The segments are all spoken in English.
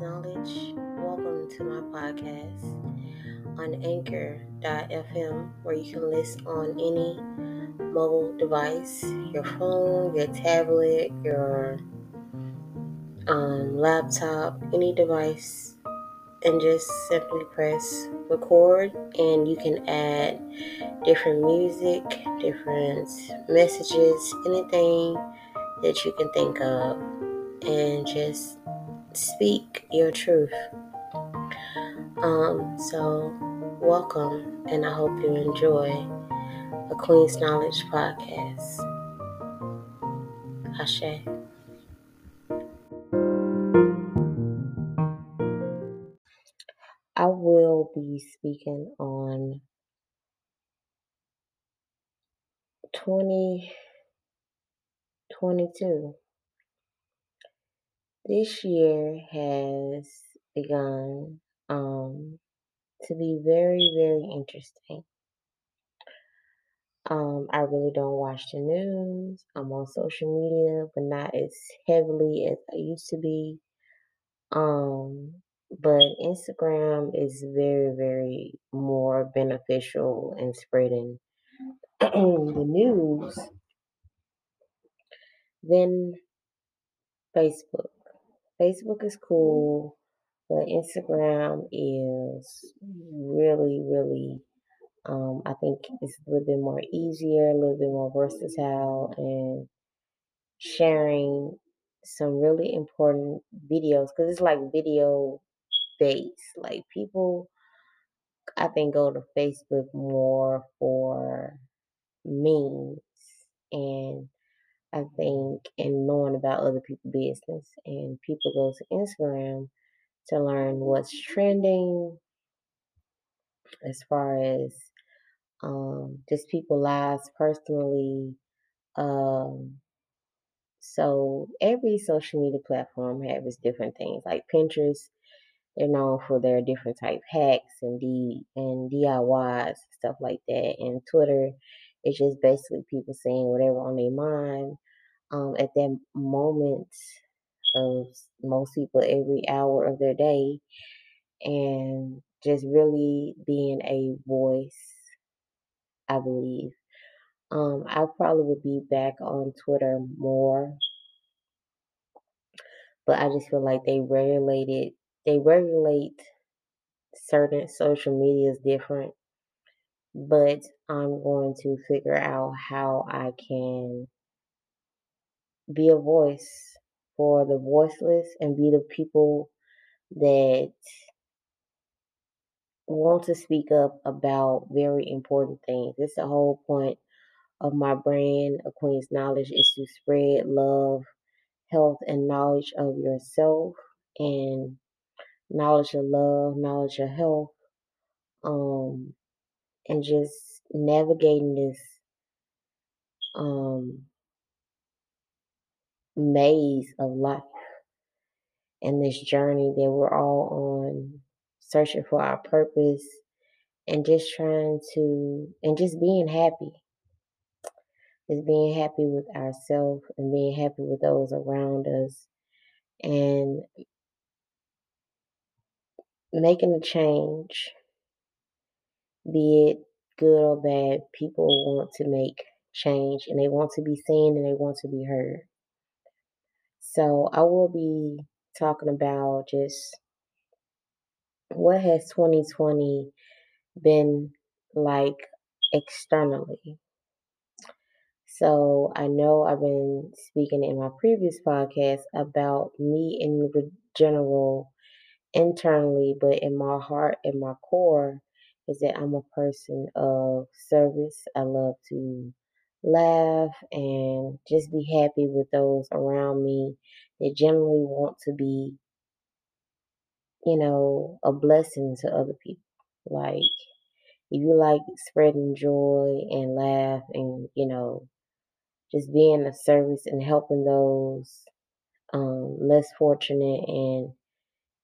Knowledge. Welcome to my podcast on anchor.fm where you can listen on any mobile device your phone, your tablet, your um, laptop, any device, and just simply press record. And you can add different music, different messages, anything that you can think of, and just speak your truth. Um, so, welcome, and I hope you enjoy the Queen's Knowledge podcast. Ashe. I will be speaking on 2022 this year has begun um, to be very, very interesting. Um, I really don't watch the news. I'm on social media, but not as heavily as I used to be. Um, but Instagram is very, very more beneficial in spreading the news than Facebook. Facebook is cool, but Instagram is really, really, um, I think it's a little bit more easier, a little bit more versatile, and sharing some really important videos because it's like video based. Like people, I think, go to Facebook more for memes and I think, in knowing about other people's business. And people go to Instagram to learn what's trending as far as um, just people lives personally. Um, so every social media platform has different things. Like Pinterest, they're known for their different type hacks and D and DIYs stuff like that. And Twitter, it's just basically people saying whatever on their mind um, at that moment of most people every hour of their day and just really being a voice, I believe. Um, I probably would be back on Twitter more, but I just feel like they regulated, they regulate certain social medias different. But I'm going to figure out how I can be a voice for the voiceless and be the people that want to speak up about very important things. Is the whole point of my brand, A Queen's Knowledge, is to spread love, health, and knowledge of yourself and knowledge of love, knowledge of health, um, and just navigating this um maze of life and this journey that we're all on, searching for our purpose and just trying to, and just being happy. Just being happy with ourselves and being happy with those around us and making a change, be it good or bad, people want to make change and they want to be seen and they want to be heard. So I will be talking about just what has 2020 been like externally. So I know I've been speaking in my previous podcast about me in general internally, but in my heart and my core is that I'm a person of service. I love to laugh and just be happy with those around me that generally want to be, you know, a blessing to other people. Like, if you like spreading joy and laugh and, you know, just being of service and helping those um, less fortunate and,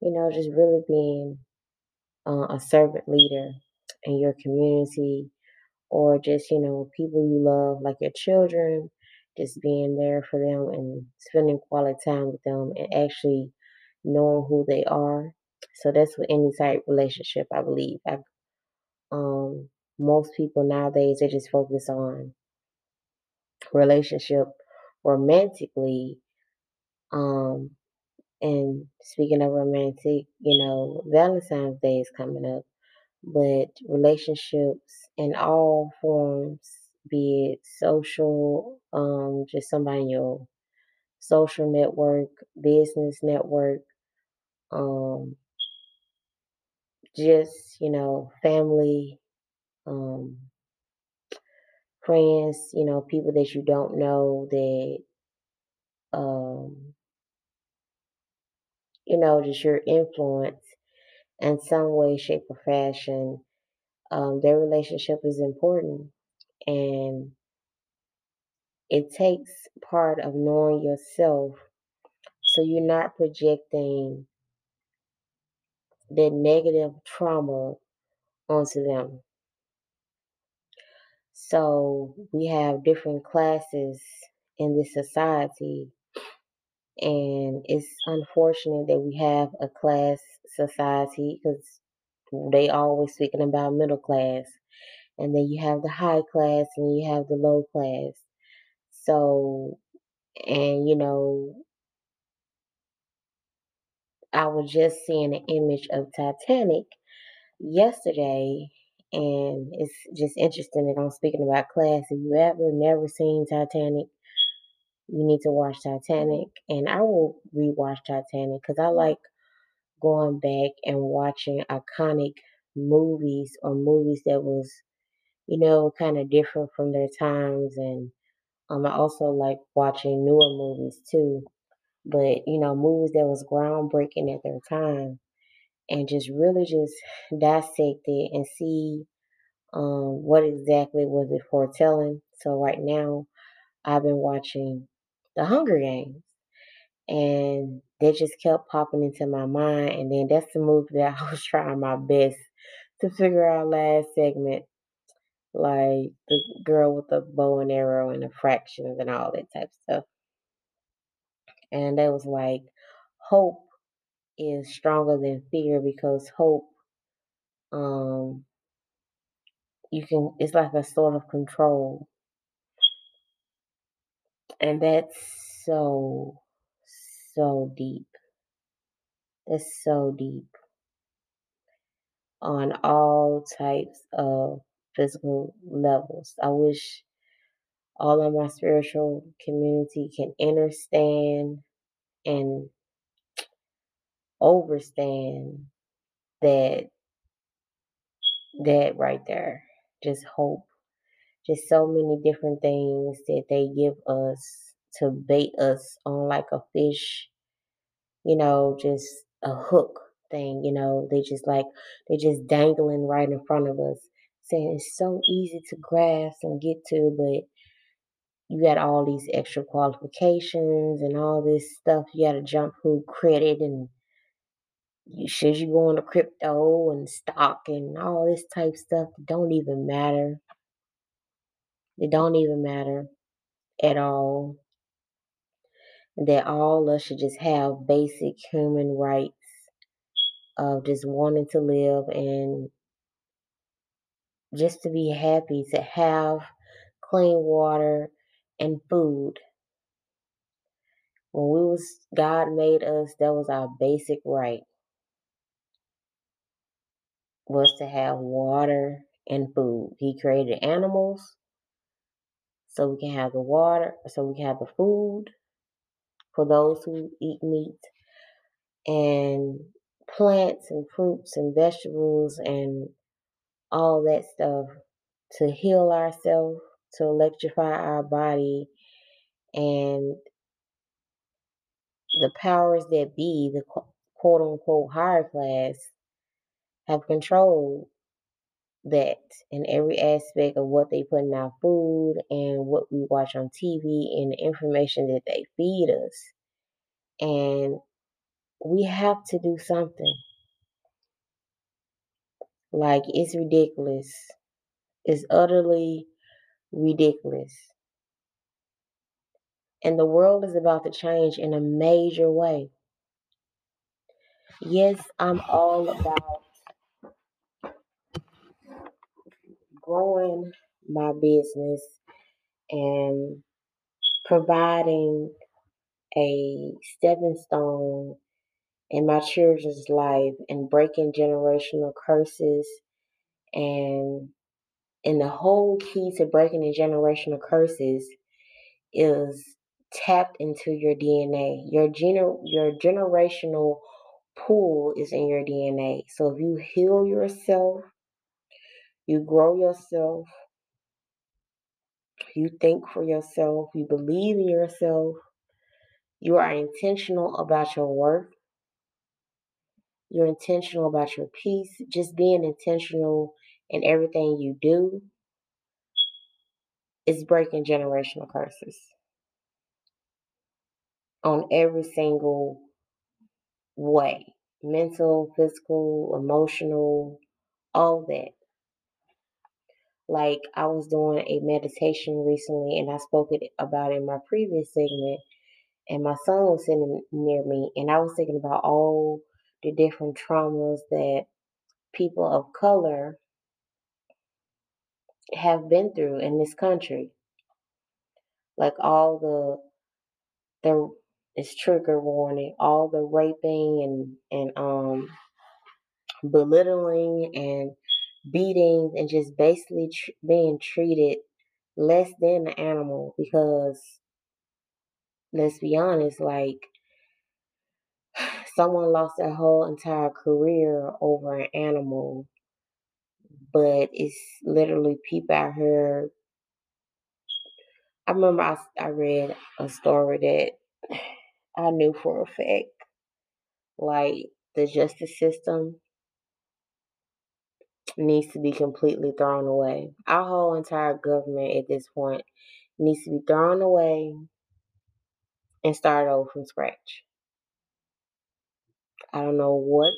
you know, just really being uh, a servant leader in your community or just, you know, people you love, like your children, just being there for them and spending quality time with them and actually knowing who they are. So that's what any type relationship I believe. I, um, most people nowadays they just focus on relationship romantically. Um, and speaking of romantic, you know, Valentine's Day is coming up, but relationships in all forms, be it social, um, just somebody in your social network, business network, um, just, you know, family, um, friends, you know, people that you don't know that, um, you know, just your influence in some way, shape, or fashion. Um, their relationship is important and it takes part of knowing yourself so you're not projecting that negative trauma onto them. So we have different classes in this society, and it's unfortunate that we have a class society because they always speaking about middle class, and then you have the high class and you have the low class. So, and you know, I was just seeing an image of Titanic yesterday, and it's just interesting that I'm speaking about class. If you ever never seen Titanic, you need to watch Titanic, and I will rewatch Titanic because I like going back and watching iconic movies or movies that was, you know, kind of different from their times, and um, I also like watching newer movies too. But you know, movies that was groundbreaking at their time, and just really just dissect it and see um, what exactly was it foretelling. So right now, I've been watching The Hunger Games, and they just kept popping into my mind. And then that's the movie that I was trying my best to figure out last segment, like the girl with the bow and arrow and the fractions and all that type of stuff. And that was like, hope is stronger than fear because hope, um, you can, it's like a sort of control. And that's so, so deep. That's so deep on all types of physical levels. I wish all of my spiritual community can understand and overstand that that right there. Just hope. Just so many different things that they give us to bait us on like a fish, you know, just a hook thing, you know. They just like they're just dangling right in front of us. Saying it's so easy to grasp and get to, but you got all these extra qualifications and all this stuff you got to jump through credit and you should you go into crypto and stock and all this type stuff It don't even matter it don't even matter at all that all us should just have basic human rights of just wanting to live and just to be happy to have clean water and food when we was god made us that was our basic right was to have water and food. He created animals so we can have the water, so we can have the food for those who eat meat, and plants and fruits and vegetables and all that stuff to heal ourselves, to electrify our body, and the powers that be, the quote unquote higher class, have control that in every aspect of what they put in our food and what we watch on TV and the information that they feed us. And we have to do something. Like, it's ridiculous. It's utterly ridiculous. And the world is about to change in a major way. yes, I'm all about growing my business and providing a stepping stone in my children's life and breaking generational curses and and the whole key to breaking the generational curses is tapped into your DNA. Your gener- your generational pool is in your DNA. So if you heal yourself, you grow yourself, you think for yourself, you believe in yourself, you are intentional about your work, you're intentional about your peace, just being intentional in everything you do is breaking generational curses. On every single way. Mental, physical, emotional, all that. Like I was doing a meditation recently and I spoke it about in my previous segment and my son was sitting near me and I was thinking about all the different traumas that people of color have been through in this country. Like all the the it's trigger warning, all the raping and and um belittling and beatings and just basically tr- being treated less than an animal because let's be honest like someone lost their whole entire career over an animal but it's literally people out here i remember i, I read a story that i knew for a fact like the justice system needs to be completely thrown away our whole entire government at this point needs to be thrown away and start over from scratch. I don't know what,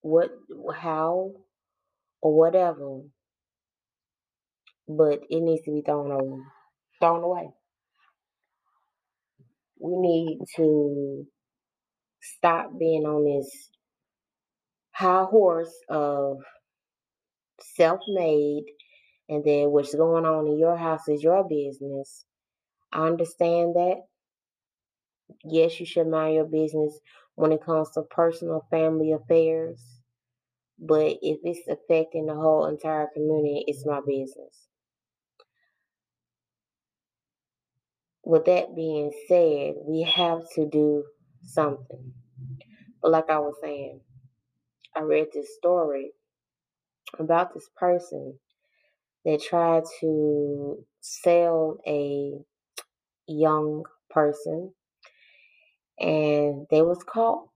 what, how, or whatever, but it needs to be thrown over, thrown away. We need to stop being on this high horse of self-made, and then what's going on in your house is your business. I understand that. Yes, you should mind your business when it comes to personal family affairs. But if it's affecting the whole entire community, it's my business. With that being said, we have to do something. But like I was saying, I read this story about this person that tried to sell a young person and they was caught.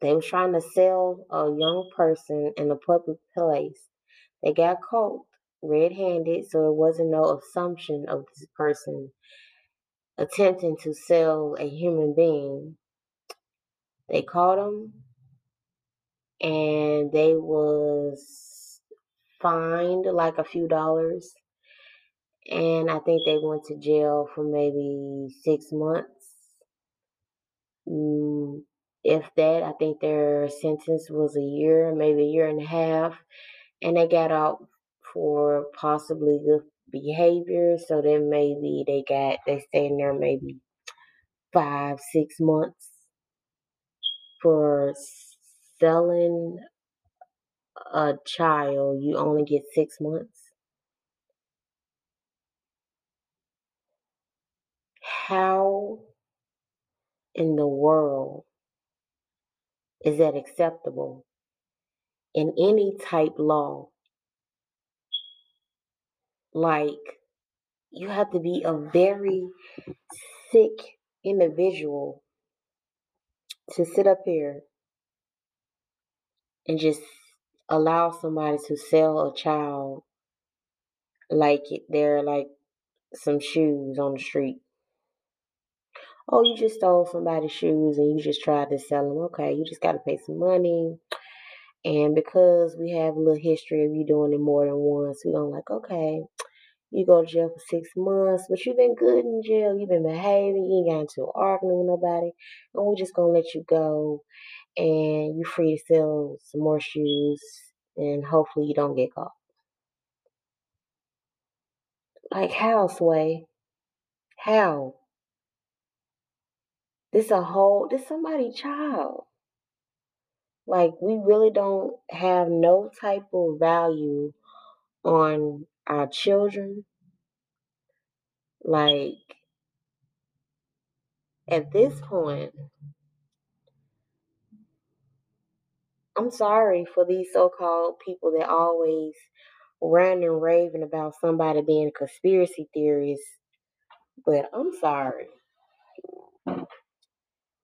They was trying to sell a young person in a public place. They got caught red-handed, so it wasn't no assumption of this person attempting to sell a human being. They caught him and they was fined like a few dollars and I think they went to jail for maybe six months. Mm, if that, I think their sentence was a year, maybe a year and a half, and they got out for possibly good behavior. So then maybe they got they stayed in there maybe five, six months for selling a child. You only get six months. How in the world is that acceptable in any type law? Like, you have to be a very sick individual to sit up here and just allow somebody to sell a child like it. they're like some shoes on the street. Oh, you just stole somebody's shoes and you just tried to sell them. Okay, you just got to pay some money. And because we have a little history of you doing it more than once, we're going like, okay, You go to jail for six months, but you've been good in jail. You've been behaving. You ain't got into an argument with nobody. And we're just going to let you go. And you're free to sell some more shoes. And hopefully you don't get caught. Like how, Sway? How? This a whole, this somebody's child. Like we really don't have no type of value on our children. Like at this point, I'm sorry for these so-called people that always rant and raving about somebody being a conspiracy theorist, but I'm sorry.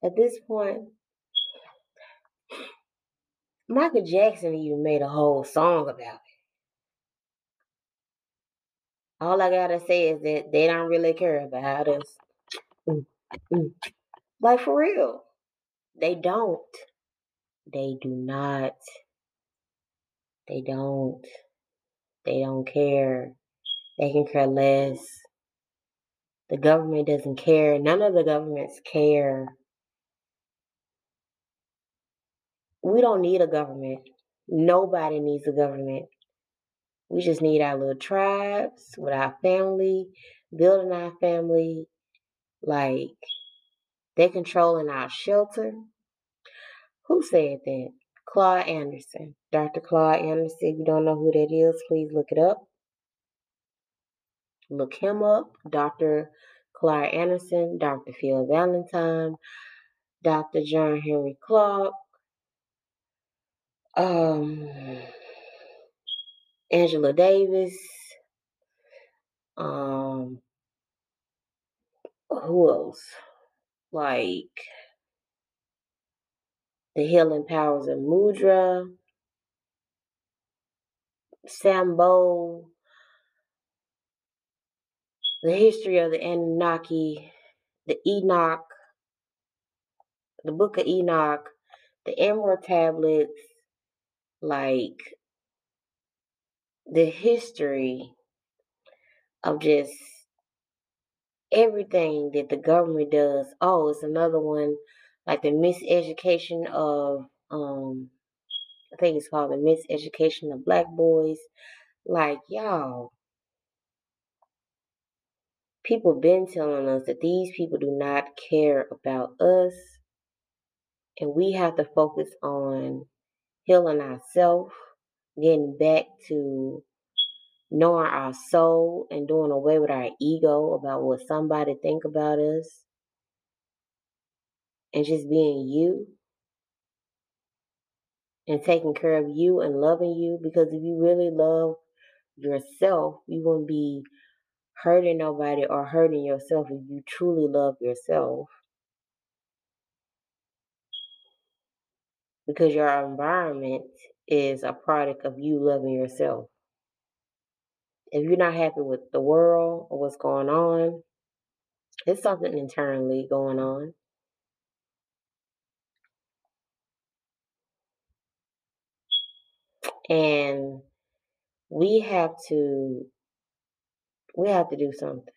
At this point, Michael Jackson even made a whole song about it. All I gotta say is that they don't really care about us. Mm, mm. Like for real. They don't. They do not. They don't. They don't care. They can care less. The government doesn't care. None of the governments care. We don't need a government. Nobody needs a government. We just need our little tribes with our family, building our family. Like, they're controlling our shelter. Who said that? Claude Anderson. Dr. Claude Anderson. If you don't know who that is, please look it up. Look him up. Dr. Claude Anderson, Dr. Phil Valentine, Dr. John Henrik Clarke. um, Angela Davis, um, who else? Like the healing powers of Mudra, Sambo, the history of the Anunnaki, the Enoch, the Book of Enoch, the Emerald Tablets, like the history of just everything that the government does. Oh, it's another one, like the miseducation of, um, I think it's called the miseducation of black boys. Like, y'all, people been telling us that these people do not care about us. And we have to focus on healing ourselves, getting back to knowing our soul and doing away with our ego about what somebody think about us and just being you and taking care of you and loving you because if you really love yourself you won't be hurting nobody or hurting yourself if you truly love yourself. Because your environment is a product of you loving yourself. If you're not happy with the world or what's going on it's something internally going on. And we have to we have to do something.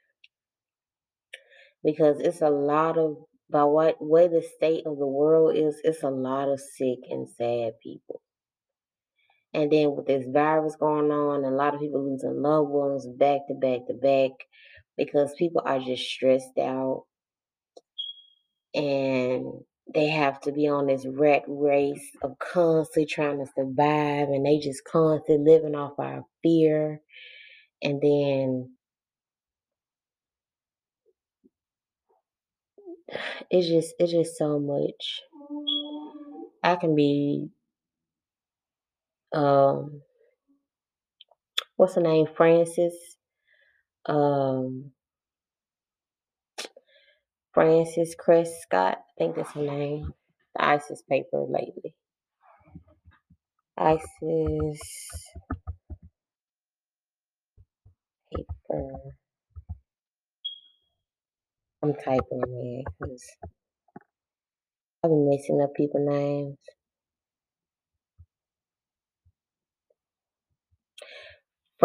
Because it's a lot of by what way the state of the world is it's a lot of sick and sad people and then with this virus going on a lot of people losing loved ones back to back to back because people are just stressed out. And they have to be on this rat race of constantly trying to survive and they just constantly living off our fear. And then it's just it's just so much. I can be um what's her name? Francis um francis scott i think that's her name the isis paper lately. Isis paper. I'm typing in because i've been messing up people names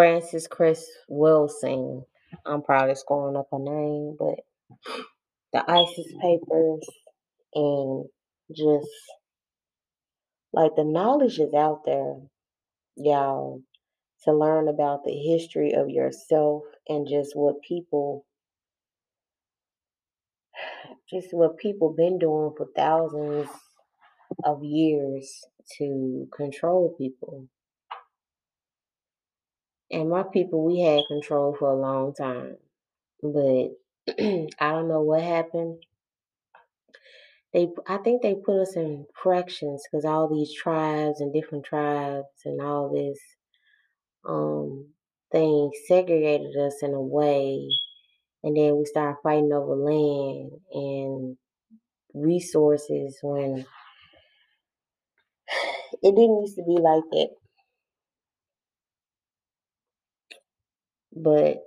Frances Chris Wilson. I'm probably screwing up her name, but the ISIS mm-hmm. papers and just like the knowledge is out there, y'all, to learn about the history of yourself and just what people just what people been doing for thousands of years to control people. And my people, we had control for a long time. But I don't know what happened. They, I think they put us in fractions because all these tribes and different tribes and all this um thing segregated us in a way, and then we started fighting over land and resources when it didn't used to be like that. But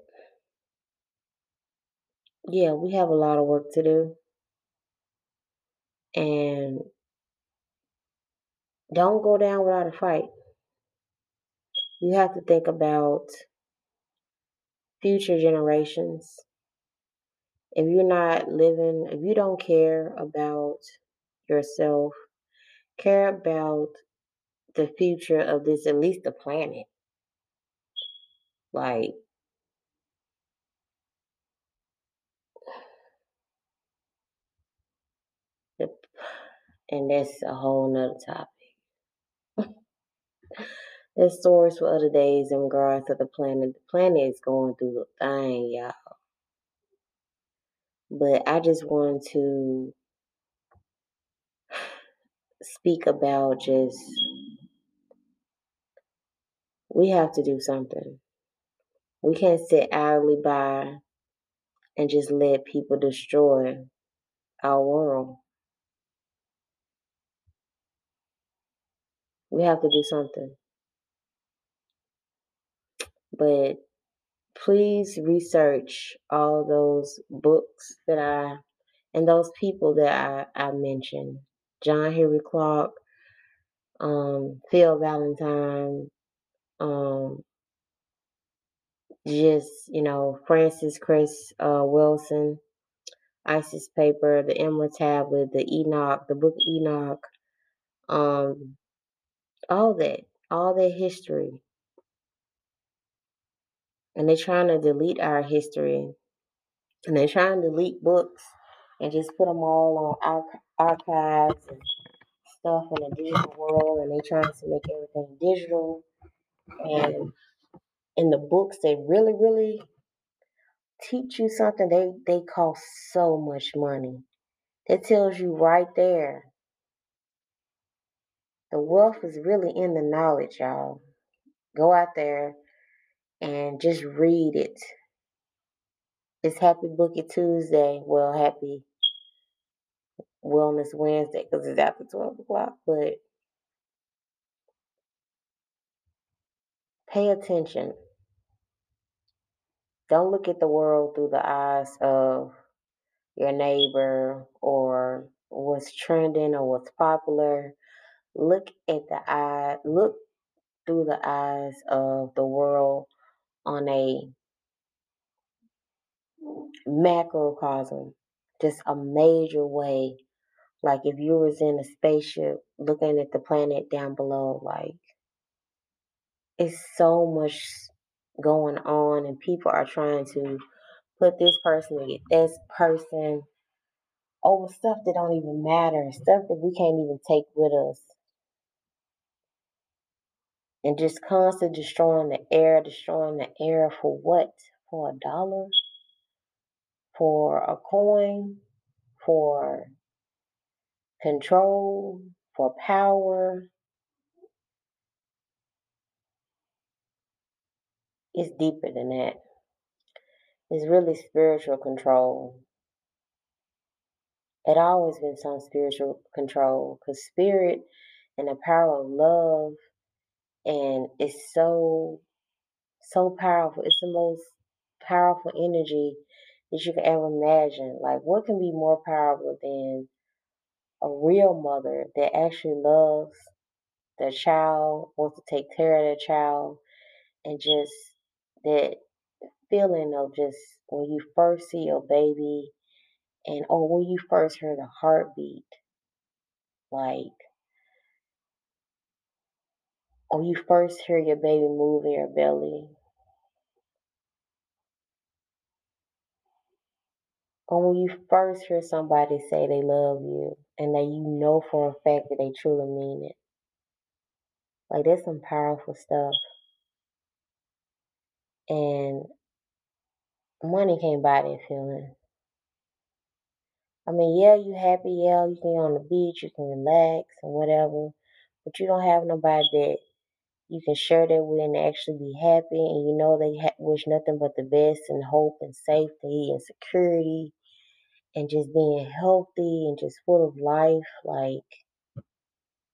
yeah, we have a lot of work to do. And don't go down without a fight. You have to think about future generations. If you're not living, if you don't care about yourself, care about the future of this, at least the planet. Like, the, and that's a whole nother topic. There's stories for other days in regards to the planet. The planet is going through a thing, y'all. But I just want to speak about just we have to do something. We can't sit idly by and just let people destroy our world. We have to do something. But please research all those books that I and those people that I, I mentioned. John Henrik Clarke, um, Phil Valentine, um, just, you know, Frances Chris uh, Welsing, Isis Paper, the Emerald Tablet, the Enoch, the Book Enoch, um, all that, all that history. And they're trying to delete our history. And they're trying to delete books and just put them all on archives and stuff in the digital world. And they're trying to make everything digital. And in the books, they really, really teach you something. They they cost so much money. That tells you right there. The wealth is really in the knowledge, y'all. Go out there and just read it. It's Happy Bookie Tuesday. Well, happy Wellness Wednesday because it's after 12 o'clock. But pay attention. Don't look at the world through the eyes of your neighbor or what's trending or what's popular. Look at the eye, look through the eyes of the world on a macrocosm, just a major way. Like if you was in a spaceship looking at the planet down below, like it's so much going on and people are trying to put this person against this person over stuff that don't even matter, stuff that we can't even take with us. And just constantly destroying the air, destroying the air for what? For a dollar? For a coin? For control? For power? It's deeper than that. It's really spiritual control. It always been some spiritual control because spirit and the power of love and it's so so powerful. It's the most powerful energy that you can ever imagine. Like what can be more powerful than a real mother that actually loves their child, wants to take care of their child, and just that feeling of just when you first see your baby and or when you first hear the heartbeat, like or you first hear your baby move in your belly, or when you first hear somebody say they love you and that you know for a fact that they truly mean it. Like that's some powerful stuff. And money can't buy that feeling. I mean, yeah, you happy, yeah, you can go on the beach, you can relax and whatever, but you don't have nobody that you can share that with and actually be happy, and you know they ha- wish nothing but the best and hope and safety and security and just being healthy and just full of life. Like,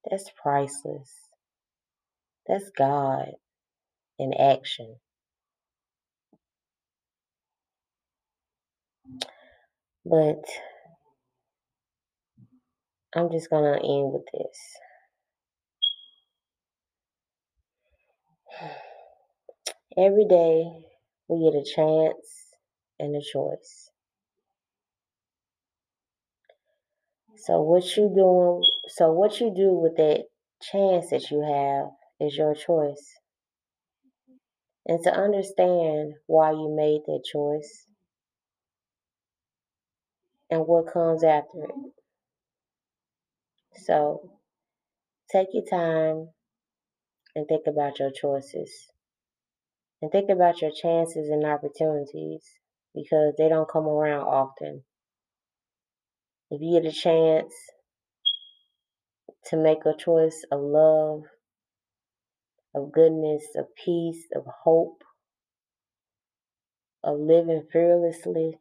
that's priceless. That's God in action. But I'm just gonna end with this. Every day we get a chance and a choice. So what you doing so what you do with that chance that you have is your choice. And to understand why you made that choice and what comes after it. So take your time and think about your choices. And think about your chances and opportunities because they don't come around often. If you get a chance to make a choice of love, of goodness, of peace, of hope, of living fearlessly,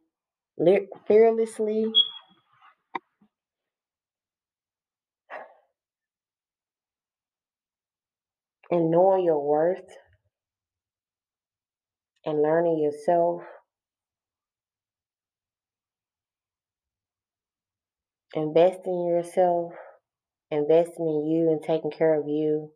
fearlessly, and knowing your worth and learning yourself, investing in yourself, investing in you and taking care of you.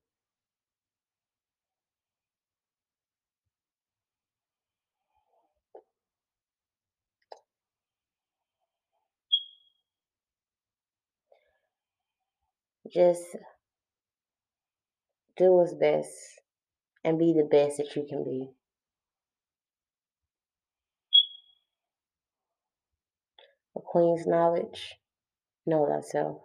Just do what's best and be the best that you can be. Queen's knowledge, know thyself.